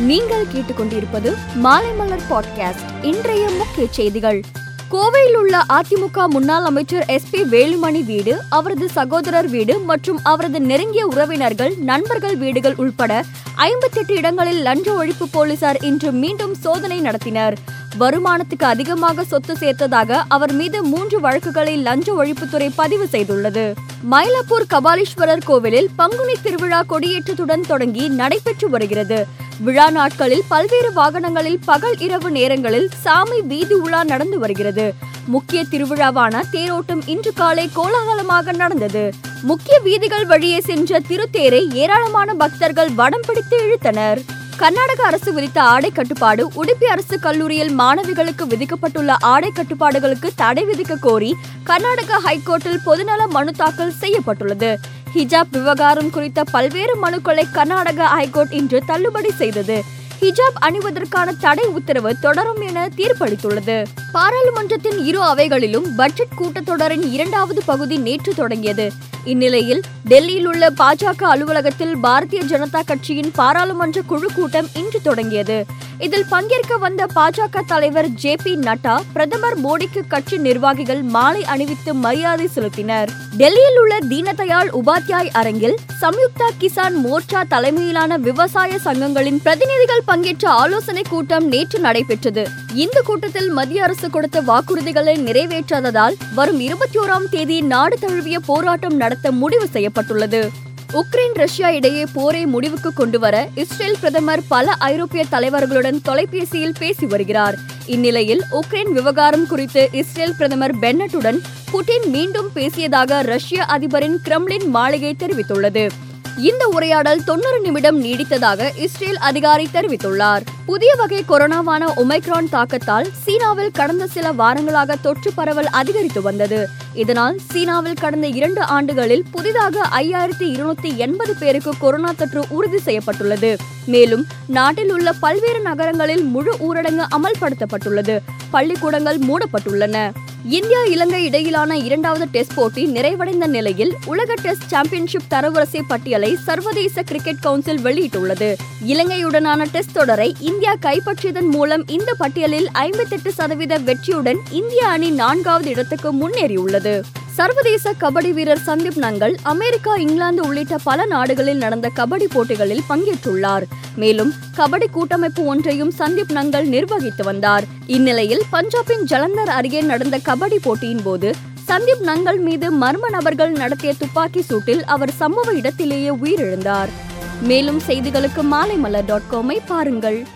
நீங்கள் கேட்டுக்கொண்டிருப்பது மாலை மலர் பாட்காஸ்ட் இன்றைய முக்கிய செய்திகள். கோவையில் உள்ள அதிமுக முன்னாள் அமைச்சர் எஸ் பி வேலுமணி வீடு அவரது சகோதரர் வீடு மற்றும் அவரது நெருங்கிய உறவினர்கள் நண்பர்கள் வீடுகள் உள்பட ஐம்பத்தெட்டு இடங்களில் லஞ்ச ஒழிப்பு போலீசார் இன்று மீண்டும் சோதனை நடத்தினர். வருமானத்துக்கு அதிகமாக சொத்து சேர்த்ததாக அவர் மீது மூன்று வழக்குகளை லஞ்ச ஒழிப்புத்துறை பதிவு செய்துள்ளது. மயிலாப்பூர் கபாலீஸ்வரர் கோவிலில் பங்குனி திருவிழா கொடியேற்றத்துடன் தொடங்கி நடைபெற்று வருகிறது. விழா நாட்களில் பல்வேறு வாகனங்களில் பகல் இரவு நேரங்களில் சாமி வீதி உலா நடந்து வருகிறது. முக்கிய திருவிழாவான தேரோட்டம் இன்று காலை கோலாகலமாக நடந்தது. முக்கிய வீதிகள் வழியே சென்ற திருத்தேரை ஏராளமான பக்தர்கள் வடம் பிடித்து இழுத்தனர். கர்நாடக அரசு விதித்த ஆடை கட்டுப்பாடு உடுப்பி அரசு கல்லூரியில் மாணவிகளுக்கு விதிக்கப்பட்டுள்ள ஆடை கட்டுப்பாடுகளுக்கு தடை விதிக்க கோரி கர்நாடக ஹைகோர்ட்டில் பொதுநல மனு தாக்கல் செய்யப்பட்டுள்ளது. ஹிஜாப் விவகாரம் குறித்த பல்வேறு மனுக்களை கர்நாடக ஹைகோர்ட் இன்று தள்ளுபடி செய்தது. ஹிஜாப் அணிவதற்கான தடை உத்தரவு தொடரும் என தீர்ப்பளித்துள்ளது. பாராளுமன்றத்தின் இரு அவைகளிலும் பட்ஜெட் கூட்டத்தொடரின் இரண்டாவது பகுதி நேற்று தொடங்கியது. இந்நிலையில் டெல்லியில் உள்ள பாஜக அலுவலகத்தில் பாரதிய ஜனதா கட்சியின் பாராளுமன்ற குழு கூட்டம் இன்று தொடங்கியது. இதில் பங்கேற்க வந்த பாஜக தலைவர் ஜே பி நட்டா பிரதமர் மோடிக்கு கட்சி நிர்வாகிகள் மாலை அணிவித்து மரியாதை செலுத்தினர். டெல்லியில் உள்ள தீனதயாள் உபாத்யாய் அரங்கில் சம்யுக்தா கிசான் மோர்ச்சா தலைமையிலான விவசாய சங்கங்களின் பிரதிநிதிகள் பங்கேற்ற ஆலோசனை கூட்டம் நேற்று நடைபெற்றது. இந்த கூட்டத்தில் மத்திய அரசு கொடுத்த வாக்குறுதிகளை நிறைவேற்றாததால் வரும் இருபத்தி ஓராம் தேதி நாடு தழுவிய போராட்டம் நடத்த முடிவு செய்யப்பட்டுள்ளது. உக்ரைன் ரஷ்யா இடையே போரை முடிவுக்கு கொண்டுவர இஸ்ரேல் பிரதமர் பல ஐரோப்பிய தலைவர்களுடன் தொலைபேசியில் பேசி வருகிறார். இந்நிலையில் உக்ரைன் விவகாரம் குறித்து இஸ்ரேல் பிரதமர் பென்னட்டுடன் புட்டின் மீண்டும் பேசியதாக ரஷ்ய அதிபரின் கிரெம்லின் மாளிகை தெரிவித்துள்ளது. இந்த உரையாடல் தொண்ணூறு நிமிடம் நீடித்ததாக இஸ்ரேல் அதிகாரி தெரிவித்துள்ளார். புதிய வகை கொரோனாவான ஒமைக்ரான் தாக்கத்தால் சீனாவில் கடந்த சில வாரங்களாக தொற்று பரவல் அதிகரித்து வந்தது. இதனால் சீனாவில் கடந்த இரண்டு ஆண்டுகளில் புதிதாக ஐயாயிரத்தி இருநூத்தி எண்பது பேருக்கு கொரோனா தொற்று உறுதி செய்யப்பட்டுள்ளது. மேலும் நாட்டில் உள்ள பல்வேறு நகரங்களில் முழு ஊரடங்கு அமல்படுத்தப்பட்டுள்ளது. பள்ளிக்கூடங்கள் மூடப்பட்டுள்ளன. இந்தியா இலங்கை இடையிலான இரண்டாவது டெஸ்ட் போட்டி நிறைவடைந்த நிலையில் உலக டெஸ்ட் சாம்பியன்ஷிப் தரவரிசை பட்டியலை சர்வதேச கிரிக்கெட் கவுன்சில் வெளியிட்டுள்ளது. இலங்கையுடனான டெஸ்ட் தொடரை இந்தியா கைப்பற்றியதன் மூலம் இந்த பட்டியலில் ஐம்பத்தெட்டு சதவீத வெற்றியுடன் இந்திய அணி நான்காவது இடத்துக்கு முன்னேறியுள்ளது. சர்வதேச கபடி வீரர் சந்தீப் நங்கல் அமெரிக்கா இங்கிலாந்து உள்ளிட்ட பல நாடுகளில் நடந்த கபடி போட்டிகளில் பங்கேற்றுள்ளார். மேலும் கபடி கூட்டமைப்பு ஒன்றையும் சந்தீப் நங்கல் நிர்வகித்து வந்தார். இந்நிலையில் பஞ்சாபின் ஜலந்தர் அருகே நடந்த கபடி போட்டியின் போது சந்தீப் நங்கல் மீது மர்ம நபர்கள் நடத்திய துப்பாக்கி சூட்டில் அவர் சம்பவ இடத்திலேயே உயிரிழந்தார். மேலும் செய்திகளுக்கு மாலைமலர் டாட் காமை பாருங்கள்.